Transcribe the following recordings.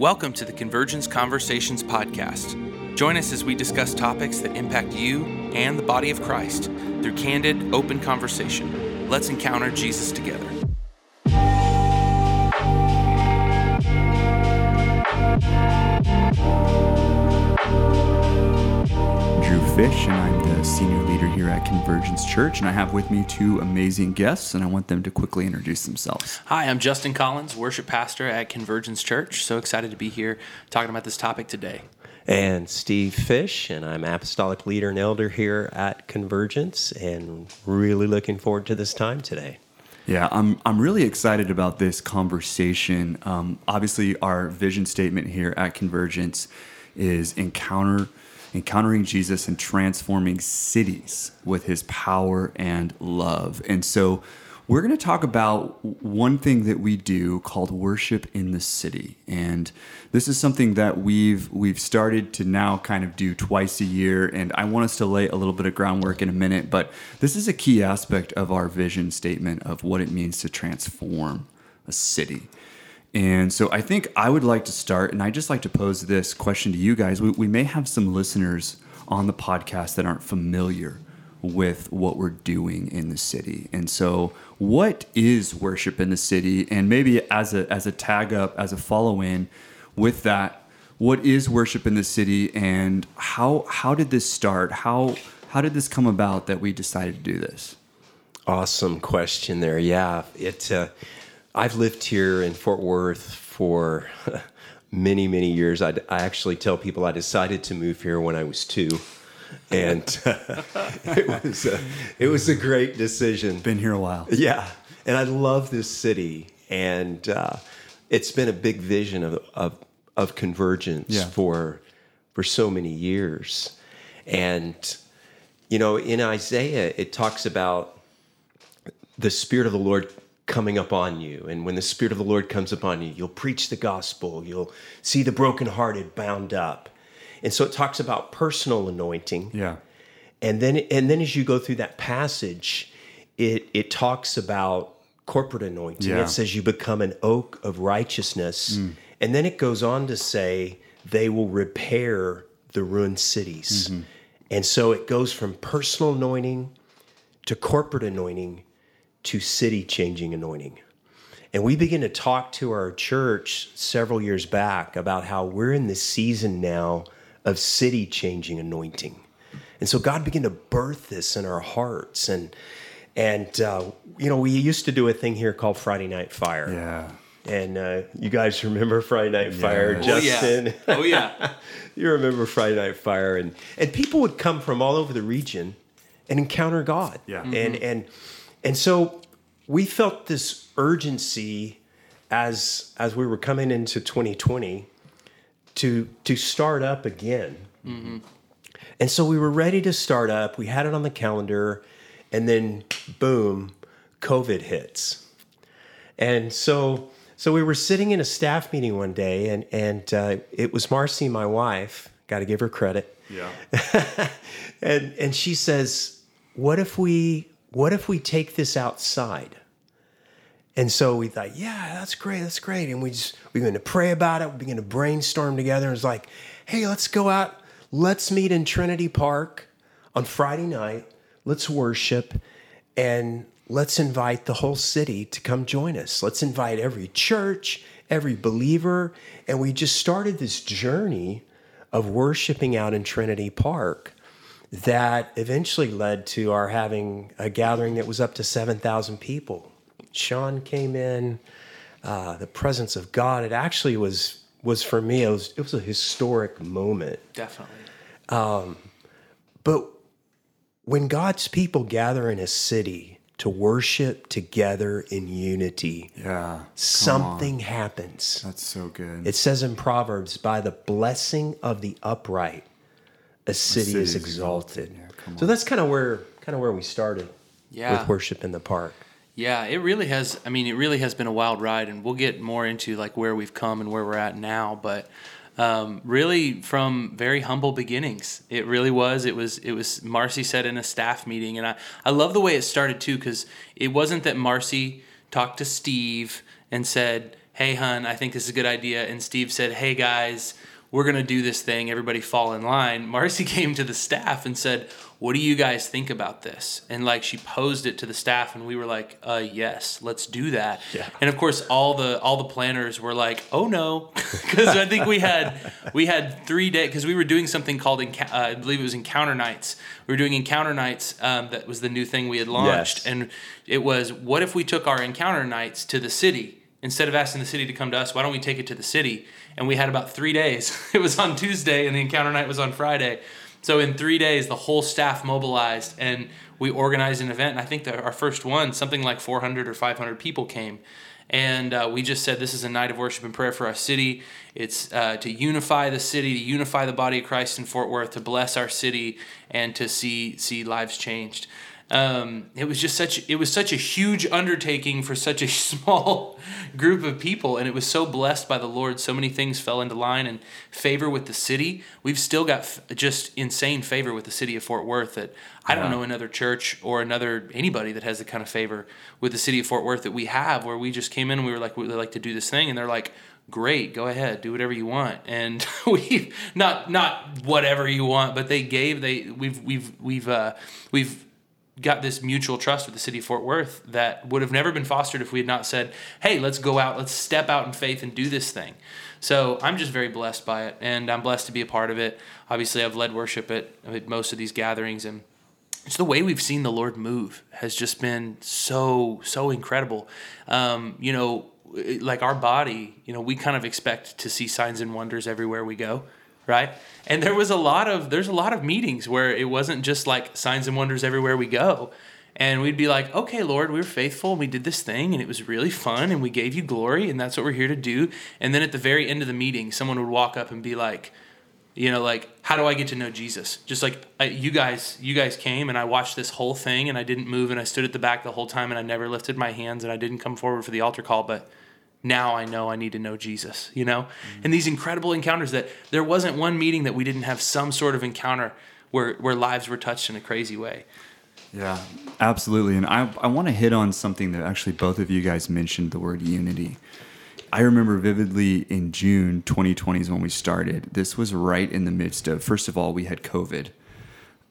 Welcome to the Convergence Conversations podcast. Join us as we discuss topics that impact you and the body of Christ through candid, open conversation. Let's encounter Jesus together. Drew Fish, and I'm the senior leader here at Convergence Church. And I have with me two amazing guests, and I want them to quickly introduce themselves. Hi, I'm Justin Collins, worship pastor at Convergence Church. So excited to be here talking about this topic today. And Steve Fish, and I'm apostolic leader and elder here at Convergence, and really looking forward to this time today. Yeah, I'm, I'm really excited about this conversation. Um, obviously, our vision statement here at Convergence is encounter encountering Jesus and transforming cities with his power and love. And so we're going to talk about one thing that we do called worship in the city. And this is something that we've we've started to now kind of do twice a year and I want us to lay a little bit of groundwork in a minute, but this is a key aspect of our vision statement of what it means to transform a city. And so I think I would like to start, and I just like to pose this question to you guys. We, we may have some listeners on the podcast that aren't familiar with what we're doing in the city. And so, what is worship in the city? And maybe as a as a tag up, as a follow in with that, what is worship in the city, and how how did this start? How how did this come about that we decided to do this? Awesome question there. Yeah, it. Uh, I've lived here in Fort Worth for many, many years. I, I, actually tell people I decided to move here when I was two, and uh, it was a, it was a great decision. Been here a while, yeah, and I love this city, and uh, it's been a big vision of of, of convergence yeah. for for so many years, and you know, in Isaiah it talks about the Spirit of the Lord coming upon you. And when the Spirit of the Lord comes upon you, you'll preach the gospel, you'll see the brokenhearted bound up. And so it talks about personal anointing. Yeah. And then and then as you go through that passage, it it talks about corporate anointing. Yeah. It says you become an oak of righteousness. Mm. And then it goes on to say they will repair the ruined cities. Mm-hmm. And so it goes from personal anointing to corporate anointing to city changing anointing. And we begin to talk to our church several years back about how we're in this season now of city changing anointing. And so God began to birth this in our hearts. And, and uh, you know, we used to do a thing here called Friday Night Fire. Yeah. And uh, you guys remember Friday Night yeah. Fire, Justin? Oh, yeah. Oh, yeah. you remember Friday Night Fire. And, and people would come from all over the region and encounter God. Yeah. Mm-hmm. And, and, and so we felt this urgency as as we were coming into 2020 to to start up again. Mm-hmm. And so we were ready to start up. We had it on the calendar, and then boom, COVID hits. And so so we were sitting in a staff meeting one day, and and uh, it was Marcy, my wife. Got to give her credit. Yeah. and and she says, "What if we what if we take this outside? And so we thought, yeah, that's great, that's great. And we just we began to pray about it, we began to brainstorm together. And it's like, hey, let's go out, let's meet in Trinity Park on Friday night, let's worship, and let's invite the whole city to come join us. Let's invite every church, every believer. And we just started this journey of worshiping out in Trinity Park that eventually led to our having a gathering that was up to 7,000 people. Sean came in, uh, the presence of God. It actually was was for me. It was it was a historic moment. Definitely. Um, but when God's people gather in a city to worship together in unity, yeah, something on. happens. That's so good. It says in Proverbs, "By the blessing of the upright." A city, city is exalted. Yeah, so that's kind of where kind of where we started yeah. with worship in the park. Yeah, it really has. I mean, it really has been a wild ride, and we'll get more into like where we've come and where we're at now. But um, really, from very humble beginnings, it really was. It was. It was. Marcy said in a staff meeting, and I I love the way it started too, because it wasn't that Marcy talked to Steve and said, "Hey, hun, I think this is a good idea," and Steve said, "Hey, guys." We're gonna do this thing. Everybody fall in line. Marcy came to the staff and said, what do you guys think about this? And like she posed it to the staff, and we were like, uh, yes, let's do that. Yeah. And of course, all the all the planners were like, oh no, because I think we had we had three days because we were doing something called uh, I believe it was Encounter Nights. We were doing Encounter Nights. Um, that was the new thing we had launched, Yes. and it was what if we took our Encounter Nights to the city instead of asking the city to come to us? Why don't we take it to the city? And we had about three days. It was on Tuesday, and the Encounter Night was on Friday. So in three days, the whole staff mobilized and we organized an event. And I think our first one, something like 400 or 500 people came. And uh, we just said this is a night of worship and prayer for our city. It's uh, to unify the city, to unify the body of Christ in Fort Worth, to bless our city, and to see see lives changed. Um, it was just such it was such a huge undertaking for such a small group of people, and it was so blessed by the Lord. So many things fell into line and favor with the city. We've still got f- just insane favor with the city of Fort Worth that I don't know another church or another anybody that has the kind of favor with the city of Fort Worth that we have. Where we just came in and we were like, we'd like to do this thing, and they're like. Great, go ahead, do whatever you want, and we not not whatever you want, but they gave they we've we've we've uh, we've got this mutual trust with the city of Fort Worth that would have never been fostered if we had not said, "Hey, let's go out, let's step out in faith and do this thing." So I'm just very blessed by it, and I'm blessed to be a part of it. Obviously, I've led worship at, at most of these gatherings, and it's the way we've seen the Lord move has just been so so incredible. Um, you know, like our body, you know, we kind of expect to see signs and wonders everywhere we go, right? And there was a lot of there's a lot of meetings where it wasn't just like signs and wonders everywhere we go. And we'd be like, okay, Lord, we were faithful. And we did this thing, and it was really fun, and we gave you glory, and that's what we're here to do. And then at the very end of the meeting, someone would walk up and be like, you know like how do i get to know jesus just like I, you guys you guys came and i watched this whole thing and i didn't move and i stood at the back the whole time and i never lifted my hands and i didn't come forward for the altar call but now i know i need to know jesus you know and these incredible encounters that there wasn't one meeting that we didn't have some sort of encounter where where lives were touched in a crazy way Yeah, absolutely. And I, I want to hit on something that actually both of you guys mentioned the word unity. I remember vividly in June 2020 is when we started. This was right in the midst of, first of all, we had COVID,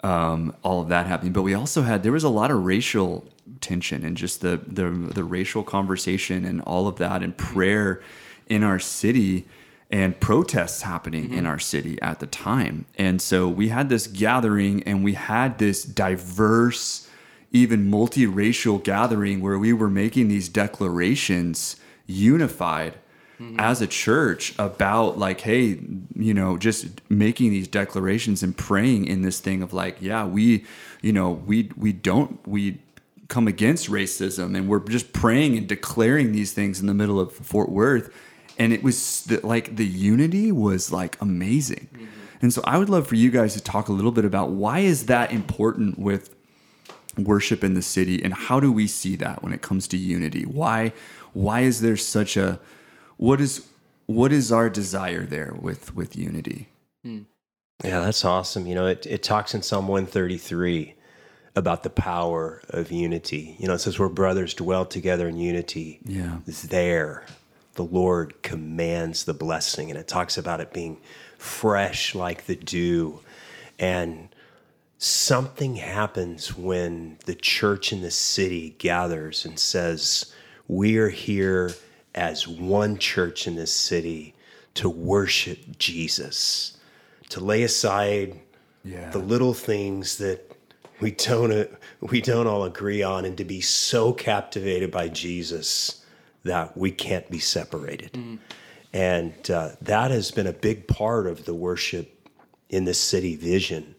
um, all of that happening, but we also had, there was a lot of racial tension and just the, the, the racial conversation and all of that and prayer in our city and protests happening in mm-hmm. our city at the time. And so we had this gathering and we had this diverse, even multiracial gathering where we were making these declarations unified mm-hmm. as a church about like hey you know just making these declarations and praying in this thing of like yeah we you know we we don't we come against racism and we're just praying and declaring these things in the middle of Fort Worth. And it was the, like the unity was like amazing. Mm-hmm. And so I would love for you guys to talk a little bit about why is that important with worship in the city and how do we see that when it comes to unity? Why why is there such a what is what is our desire there with with unity? Hmm. Yeah, that's awesome. You know, it, it talks in Psalm 133 about the power of unity. You know, it says where brothers dwell together in unity. Yeah. There. The Lord commands the blessing, and it talks about it being fresh like the dew. And something happens when the church in the city gathers and says, We are here as one church in this city to worship Jesus, to lay aside yeah the little things that we don't we don't all agree on and to be so captivated by Jesus that we can't be separated. And uh, that has been a big part of the worship in the city vision.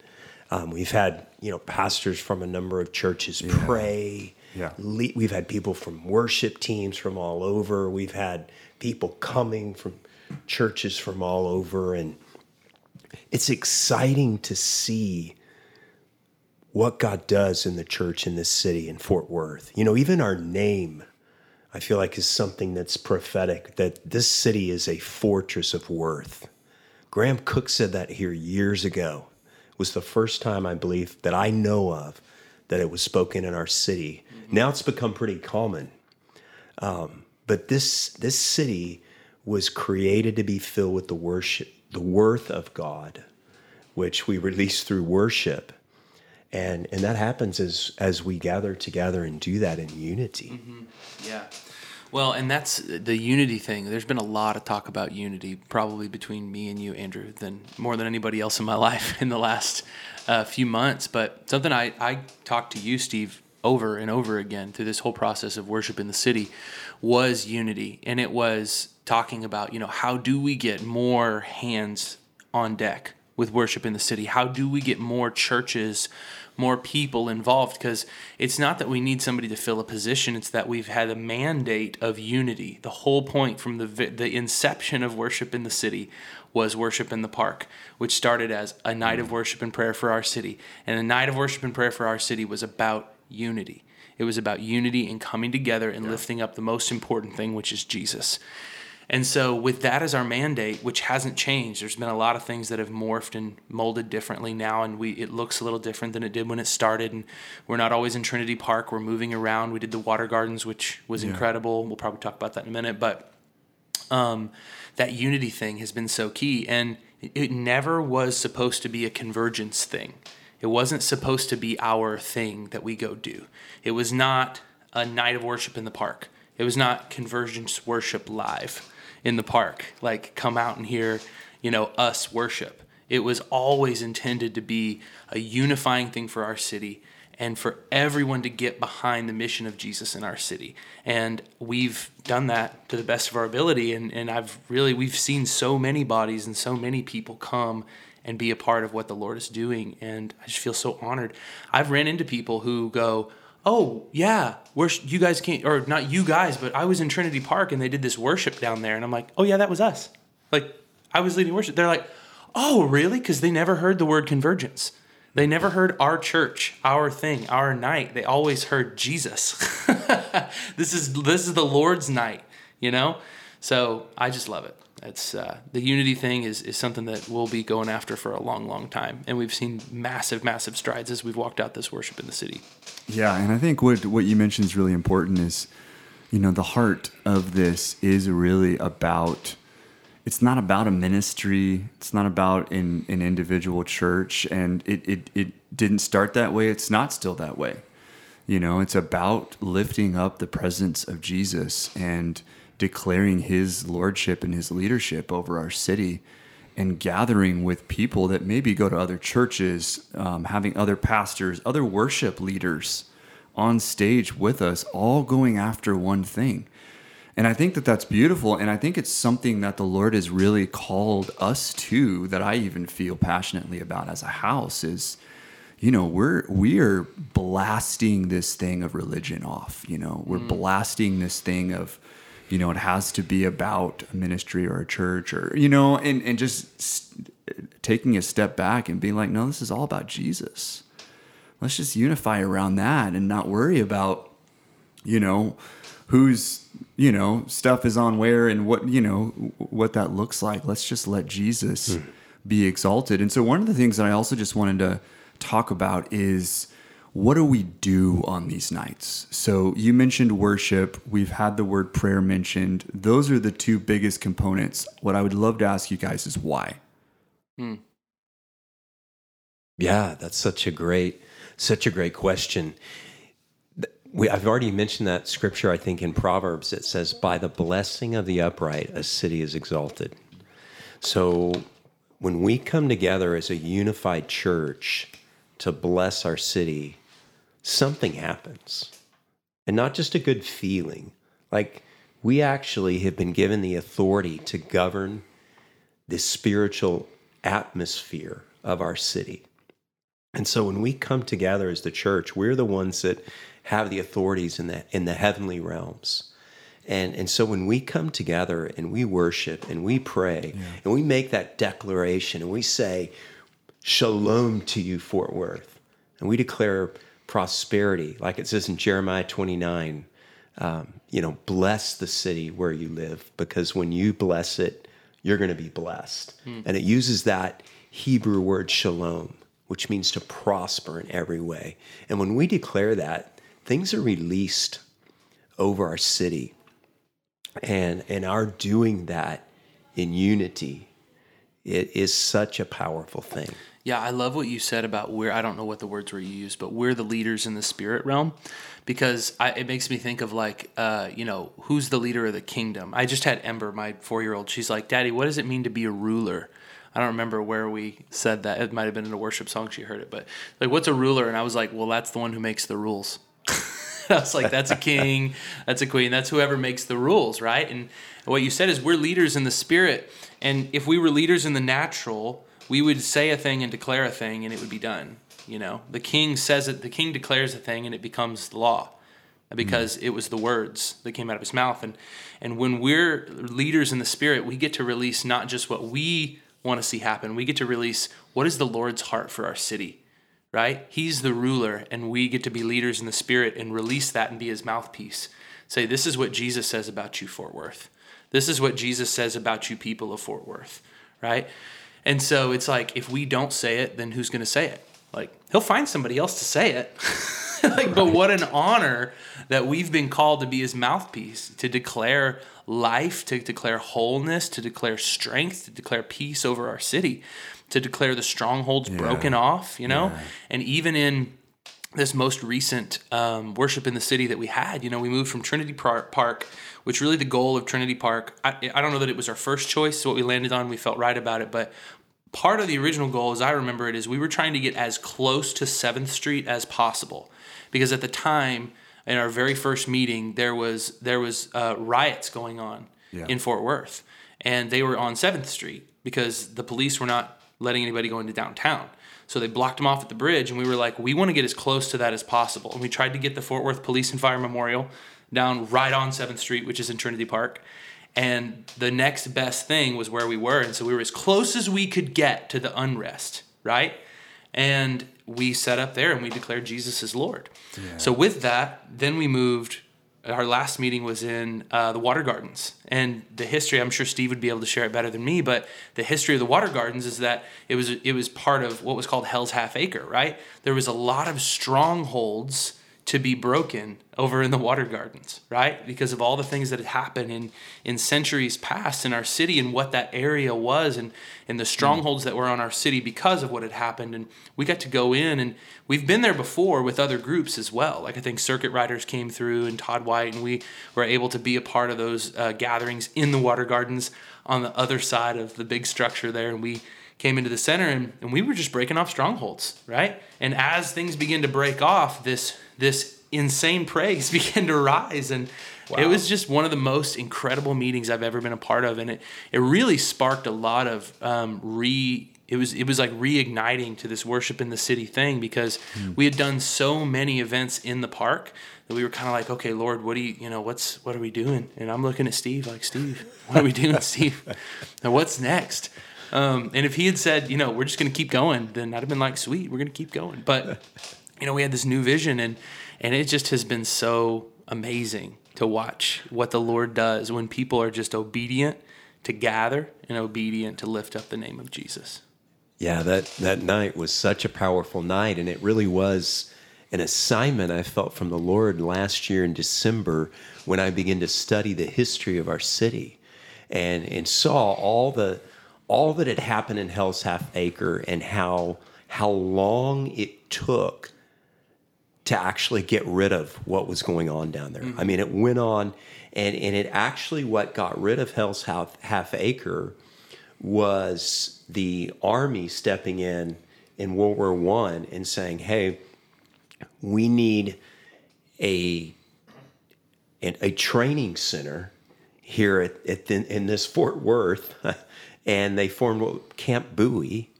Um, we've had you know pastors from a number of churches pray. Yeah. Le- we've had people from worship teams from all over. We've had people coming from churches from all over, and it's exciting to see what God does in the church in this city in Fort Worth. You know, even our name, I feel like, is something that's prophetic that this city is a fortress of worth. Graham Cooke said that here years ago. It was the first time I believe that I know of that it was spoken in our city. Now it's become pretty common. Um, but this this city was created to be filled with the worship, the worth of God, which we release through worship. And and that happens as as we gather together and do that in unity. Yeah. Well, and that's the unity thing. There's been a lot of talk about unity, probably between me and you, Andrew, than more than anybody else in my life in the last uh, few months. But something I, I talked to you, Steve, over and over again through this whole process of worship in the city was unity. And it was talking about, you know, how do we get more hands on deck with worship in the city? How do we get more churches, more people involved? Because it's not that we need somebody to fill a position, it's that we've had a mandate of unity. The whole point from the, the inception of worship in the city was worship in the park, which started as a night of worship and prayer for our city. And a night of worship and prayer for our city was about unity. It was about unity and coming together and lifting up the most important thing, which is Jesus. And so, with that as our mandate, which hasn't changed, there's been a lot of things that have morphed and molded differently now, and we it looks a little different than it did when it started. And we're not always in Trinity Park; we're moving around. We did the water gardens, which was incredible. We'll probably talk about that in a minute, but um, that unity thing has been so key, and it- it never was supposed to be a convergence thing. It wasn't supposed to be our thing that we go do. It was not a night of worship in the park. It was not convergence worship live in the park. Like come out and hear, you know, us worship. It was always intended to be a unifying thing for our city and for everyone to get behind the mission of Jesus in our city. And we've done that to the best of our ability. And, and I've really, we've seen so many bodies and so many people come and be a part of what the Lord is doing. And I just feel so honored. I've ran into people who go, Oh yeah, where you guys can't, or not you guys, but I was in Trinity Park and they did this worship down there, and I'm like, oh yeah, that was us. Like I was leading worship. They're like, oh really? Because they never heard the word convergence. They never heard our church, our thing, our night. They always heard Jesus. this is this is the Lord's night, you know. So I just love it. It's uh, the unity thing is is something that we'll be going after for a long, long time, and we've seen massive, massive strides as we've walked out this worship in the city. Yeah, and I think what what you mentioned is really important is, you know, the heart of this is really about. It's not about a ministry. It's not about an, an individual church, and it, it it didn't start that way. It's not still that way. You know, it's about lifting up the presence of Jesus and declaring His lordship and His leadership over our city, and gathering with people that maybe go to other churches, um, having other pastors, other worship leaders on stage with us, all going after one thing. And I think that that's beautiful. And I think it's something that the Lord has really called us to that I even feel passionately about as a house is, you know, we're, we are blasting this thing of religion off, you know, we're blasting this thing of, you know, it has to be about a ministry or a church or, you know, and, and just s- taking a step back and being like, no, this is all about Jesus. Let's just unify around that and not worry about, you know, whose, you know, stuff is on where and what, you know, what that looks like. Let's just let Jesus hmm. be exalted. And so one of the things that I also just wanted to talk about is what do we do on these nights? So you mentioned worship. We've had the word prayer mentioned. Those are the two biggest components. What I would love to ask you guys is why. Hmm. Yeah, that's such a great, such a great question. We, I've already mentioned that scripture, I think, in Proverbs It says, By the blessing of the upright, a city is exalted. So when we come together as a unified church to bless our city, something happens. And not just a good feeling. Like we actually have been given the authority to govern the spiritual atmosphere of our city. And so when we come together as the church, we're the ones that have the authorities in the in the heavenly realms. And and so when we come together and we worship and we pray and we make that declaration and we say, Shalom to you, Fort Worth. And we declare prosperity, like it says in Jeremiah 29. Um, you know, bless the city where you live, because when you bless it, you're going to be blessed. And it uses that Hebrew word shalom, which means to prosper in every way. And when we declare that, things are released over our city. and and our doing that in unity it is such a powerful thing Yeah, I love what you said about we're, I don't know what the words were you used, but we're the leaders in the spirit realm because I, it makes me think of like, uh, you know, who's the leader of the kingdom? I just had Ember, my four year old. She's like, Daddy, what does it mean to be a ruler? I don't remember where we said that. It might have been in a worship song. She heard it, but like, what's a ruler? And I was like, well, that's the one who makes the rules. I was like, that's a king, that's a queen, that's whoever makes the rules, right? And what you said is we're leaders in the spirit. And if we were leaders in the natural, we would say a thing and declare a thing and it would be done. You know, the king says it, the king declares a thing and it becomes the law uh, because mm. it was the words that came out of his mouth. And, and when we're leaders in the spirit, we get to release not just what we want to see happen, we get to release what is the Lord's heart for our city right? He's the ruler, and we get to be leaders in the spirit and release that and be his mouthpiece. Say, this is what Jesus says about you, Fort Worth. This is what Jesus says about you, people of Fort Worth, right? And so it's like, if we don't say it, then who's going to say it? Like, he'll find somebody else to say it. like, but what an honor that we've been called to be his mouthpiece, to declare life, to declare wholeness, to declare strength, to declare peace over our city to declare the strongholds broken off, you know? Yeah. And even in this most recent um, worship in the city that we had, you know, we moved from Trinity Park, which really the goal of Trinity Park, I, I don't know that it was our first choice, what we landed on, we felt right about it, but part of the original goal, as I remember it, is we were trying to get as close to 7th Street as possible. Because at the time, in our very first meeting, there was there was uh, riots going on Yeah. in Fort Worth, and they were on Seventh Street because the police were not letting anybody go into downtown. So they blocked them off at the bridge, and we were like, we want to get as close to that as possible. And we tried to get the Fort Worth Police and Fire Memorial down right on Seventh Street, which is in Trinity Park. And the next best thing was where we were, and so we were as close as we could get to the unrest, right? And we set up there and we declared Jesus as Lord. So with that, then we moved. Our last meeting was in uh, the Water Gardens, and the history. I'm sure Steve would be able to share it better than me, but the history of the Water Gardens is that it was it was part of what was called Hell's Half Acre. Right? There was a lot of strongholds to be broken over in the water gardens, right? Because of all the things that had happened in in centuries past in our city and what that area was and and the strongholds that were on our city because of what had happened and we got to go in and we've been there before with other groups as well. Like I think Circuit Riders came through and Todd White and we were able to be a part of those uh, gatherings in the water gardens on the other side of the big structure there and we came into the center and, and we were just breaking off strongholds, right? And as things begin to break off, this this insane praise began to rise. And it was just one of the most incredible meetings I've ever been a part of. And it, it really sparked a lot of um, re it was it was like reigniting to this worship in the city thing because we had done so many events in the park that we were kind of like, okay, Lord, what do you you know what's what are we doing? And I'm looking at Steve like, Steve, what are we doing, Steve? And what's next? Um, and if he had said, you know, we're just going to keep going, then I'd have been like, sweet, we're going to keep going. But you know, we had this new vision, and and it just has been so amazing to watch what the Lord does when people are just obedient to gather and obedient to lift up the name of Jesus. Yeah, that, that night was such a powerful night, and it really was an assignment I felt from the Lord last year in December when I began to study the history of our city and, and saw all the all that had happened in Hell's Half Acre and how how long it took to actually get rid of what was going on down there. Mm-hmm. I mean, it went on, and, and it actually what got rid of Hell's Half, Half Acre was the army stepping in in World War One and saying, "Hey, we need a an- a training center here at, at the, in this Fort Worth," and they formed Camp Bowie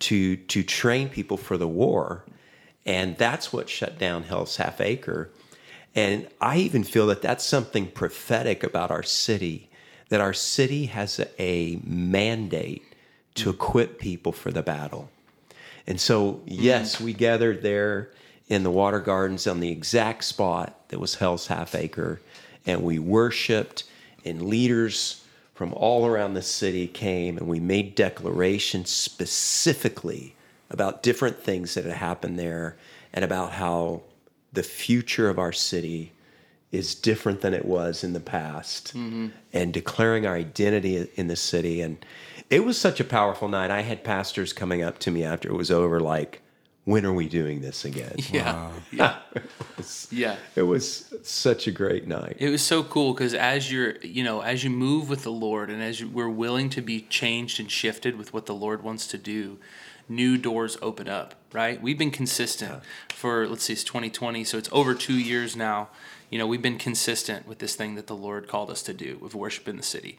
to to train people for the war, and that's what shut down Hell's Half Acre. And I even feel that that's something prophetic about our city, that our city has a, a mandate to equip people for the battle. And so, yes, we gathered there in the water gardens on the exact spot that was Hell's Half Acre, and we worshiped, and leaders from all around the city came, and we made declarations specifically about different things that had happened there and about how the future of our city is different than it was in the past mm-hmm. and declaring our identity in the city. And it was such a powerful night. I had pastors coming up to me after it was over, like, when are we doing this again? Yeah. Yeah. yeah. It was such a great night. It was so cool because as you're, you know, as you move with the Lord and as you, we're willing to be changed and shifted with what the Lord wants to do, new doors open up, right? We've been consistent for, let's see, it's 2020, so it's over two years now. You know, we've been consistent with this thing that the Lord called us to do with worship in the city.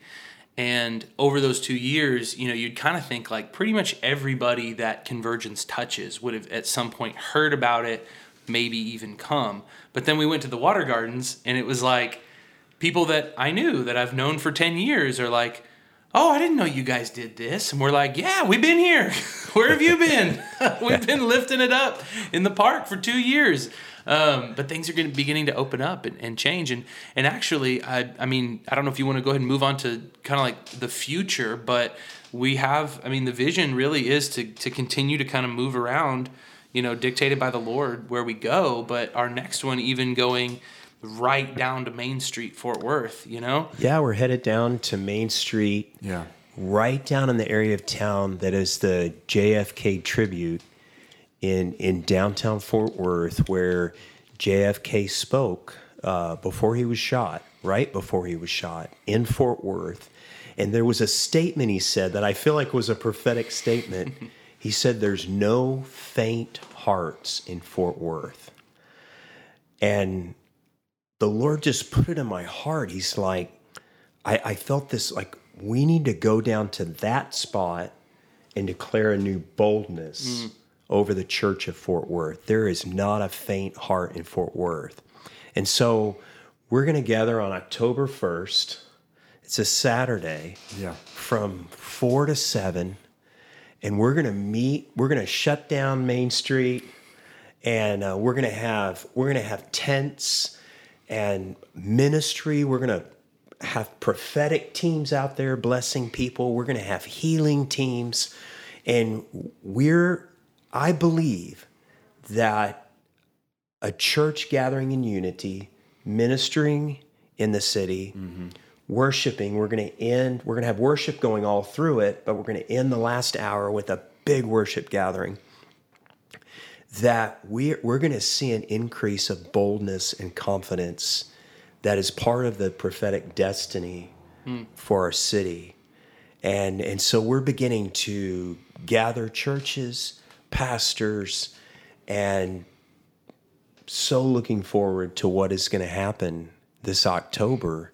And over those two years, you know, you'd kind of think like pretty much everybody that Convergence touches would have at some point heard about it, maybe even come. But then we went to the water gardens and it was like people that I knew that I've known for 10 years are like, Oh, I didn't know you guys did this. And we're like, Yeah, we've been here. Where have you been? we've been lifting it up in the park for two years. Um, but things are getting, beginning to open up and, and change. And, and actually, I, I mean, I don't know if you want to go ahead and move on to kind of like the future, but we have, I mean, the vision really is to, to continue to kind of move around, you know, dictated by the Lord where we go. But our next one, even going right down to Main Street, Fort Worth, you know? Yeah, we're headed down to Main Street. Yeah. Right down in the area of town that is the JFK tribute in in downtown Fort Worth, where JFK spoke uh, before he was shot, right before he was shot in Fort Worth, and there was a statement he said that I feel like was a prophetic statement. he said, "There's no faint hearts in Fort Worth," and the Lord just put it in my heart. He's like, I, I felt this like we need to go down to that spot and declare a new boldness over the church of Fort Worth. There is not a faint heart in Fort Worth. And so we're going to gather on October 1st. It's a Saturday Yeah. from 4 to 7 and we're going to meet we're going to shut down main street and uh, we're going to have we're going to have tents and ministry we're going to have prophetic teams out there blessing people we're going to have healing teams and we're i believe that a church gathering in unity ministering in the city worshiping. We're going to end, we're going to have worship going all through it, but we're going to end the last hour with a big worship gathering. That we're, we're going to see an increase of boldness and confidence that is part of the prophetic destiny for our city. And, and so we're beginning to gather churches, pastors, and so looking forward to what is going to happen this October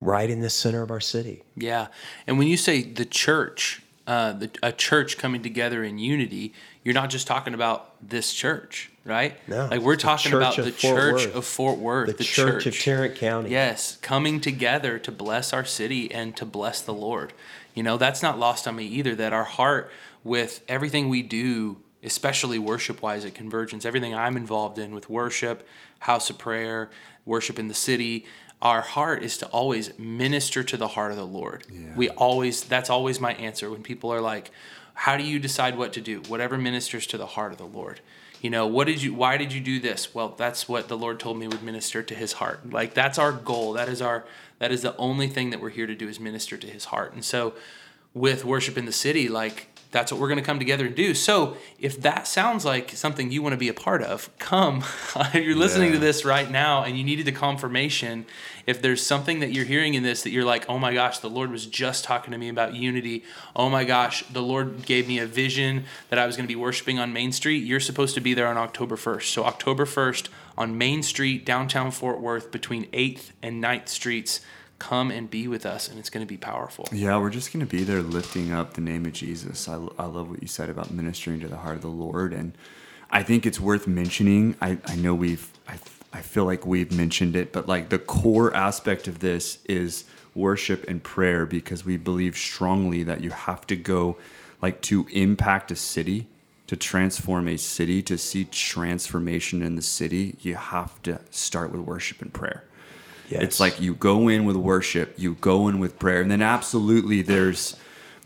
right in the center of our city. Yeah, and when you say the church, uh, the, a church coming together in unity, you're not just talking about this church, right? No, like we're it's the talking about the church Worth. of Fort Worth, The, church, of Tarrant County. Yes, coming together to bless our city and to bless the Lord. You know, that's not lost on me either, that our heart with everything we do, especially worship wise at Convergence, everything I'm involved in with worship, house of prayer, worship in the city, our heart is to always minister to the heart of the Lord. We always, that's always my answer when people are like, how do you decide what to do? Whatever ministers to the heart of the Lord you know what did you why did you do this? Well that's what the lord told me would minister to his heart. Like that's our goal. That is our that is the only thing that we're here to do is minister to his heart. And so with worship in the city like that's what we're going to come together and do. So if that sounds like something you want to be a part of come. If you're listening to this right now and you needed the confirmation if there's something that you're hearing in this that you're like oh my gosh the lord was just talking to me about unity. Oh my gosh the lord gave me a vision that i was going to be worshiping on main street. You're supposed to be there on october 1st so october 1st on main street downtown fort worth between 8th and 9th streets come and be with us and it's going to be powerful Yeah, we're just going to be there lifting up the name of Jesus. I, I love what you said about ministering to the heart of the Lord. And I think it's worth mentioning. I, I know we've, I, I feel like we've mentioned it, but like the core aspect of this is worship and prayer because we believe strongly that you have to go like to impact a city to transform a city to see transformation in the city you have to start with worship and prayer Yes. it's like you go in with worship, you go in with prayer, and then absolutely there's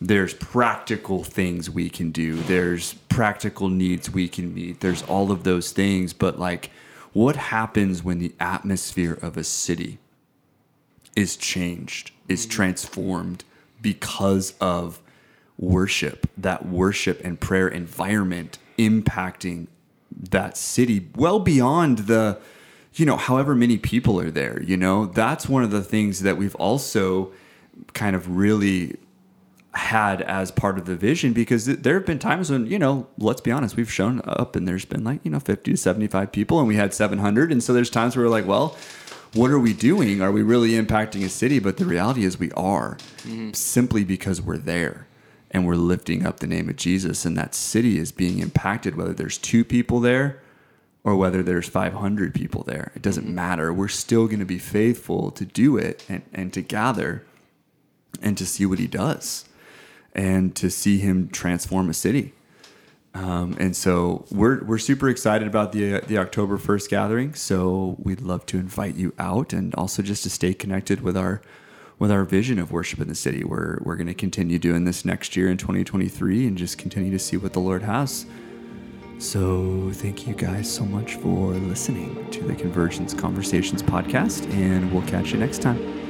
there's practical things we can do. There's practical needs we can meet. There's all of those things, but like what happens when the atmosphere of a city is changed, is mm. transformed because of worship, that worship and prayer environment impacting that city well beyond the, you know, however many people are there, you know, that's one of the things that we've also kind of really had as part of the vision because there have been times when you know let's be honest we've shown up and there's been like you know 50 to 75 people and we had 700 and so there's times where we're like well what are we doing? Are we really impacting a city? But the reality is we are mm-hmm. simply because we're there and we're lifting up the name of jesus. And that city is being impacted whether there's two people there or whether there's 500 people there it doesn't mm-hmm. matter we're still going to be faithful to do it and, and to gather and to see what he does and to see him transform a city. Um, and so we're we're super excited about the the October first gathering. So we'd love to invite you out, and also just to stay connected with our with our vision of worship in the city. We're we're going to continue doing this next year in 2023, and just continue to see what the Lord has. So thank you guys so much for listening to the Convergence Conversations podcast, and we'll catch you next time.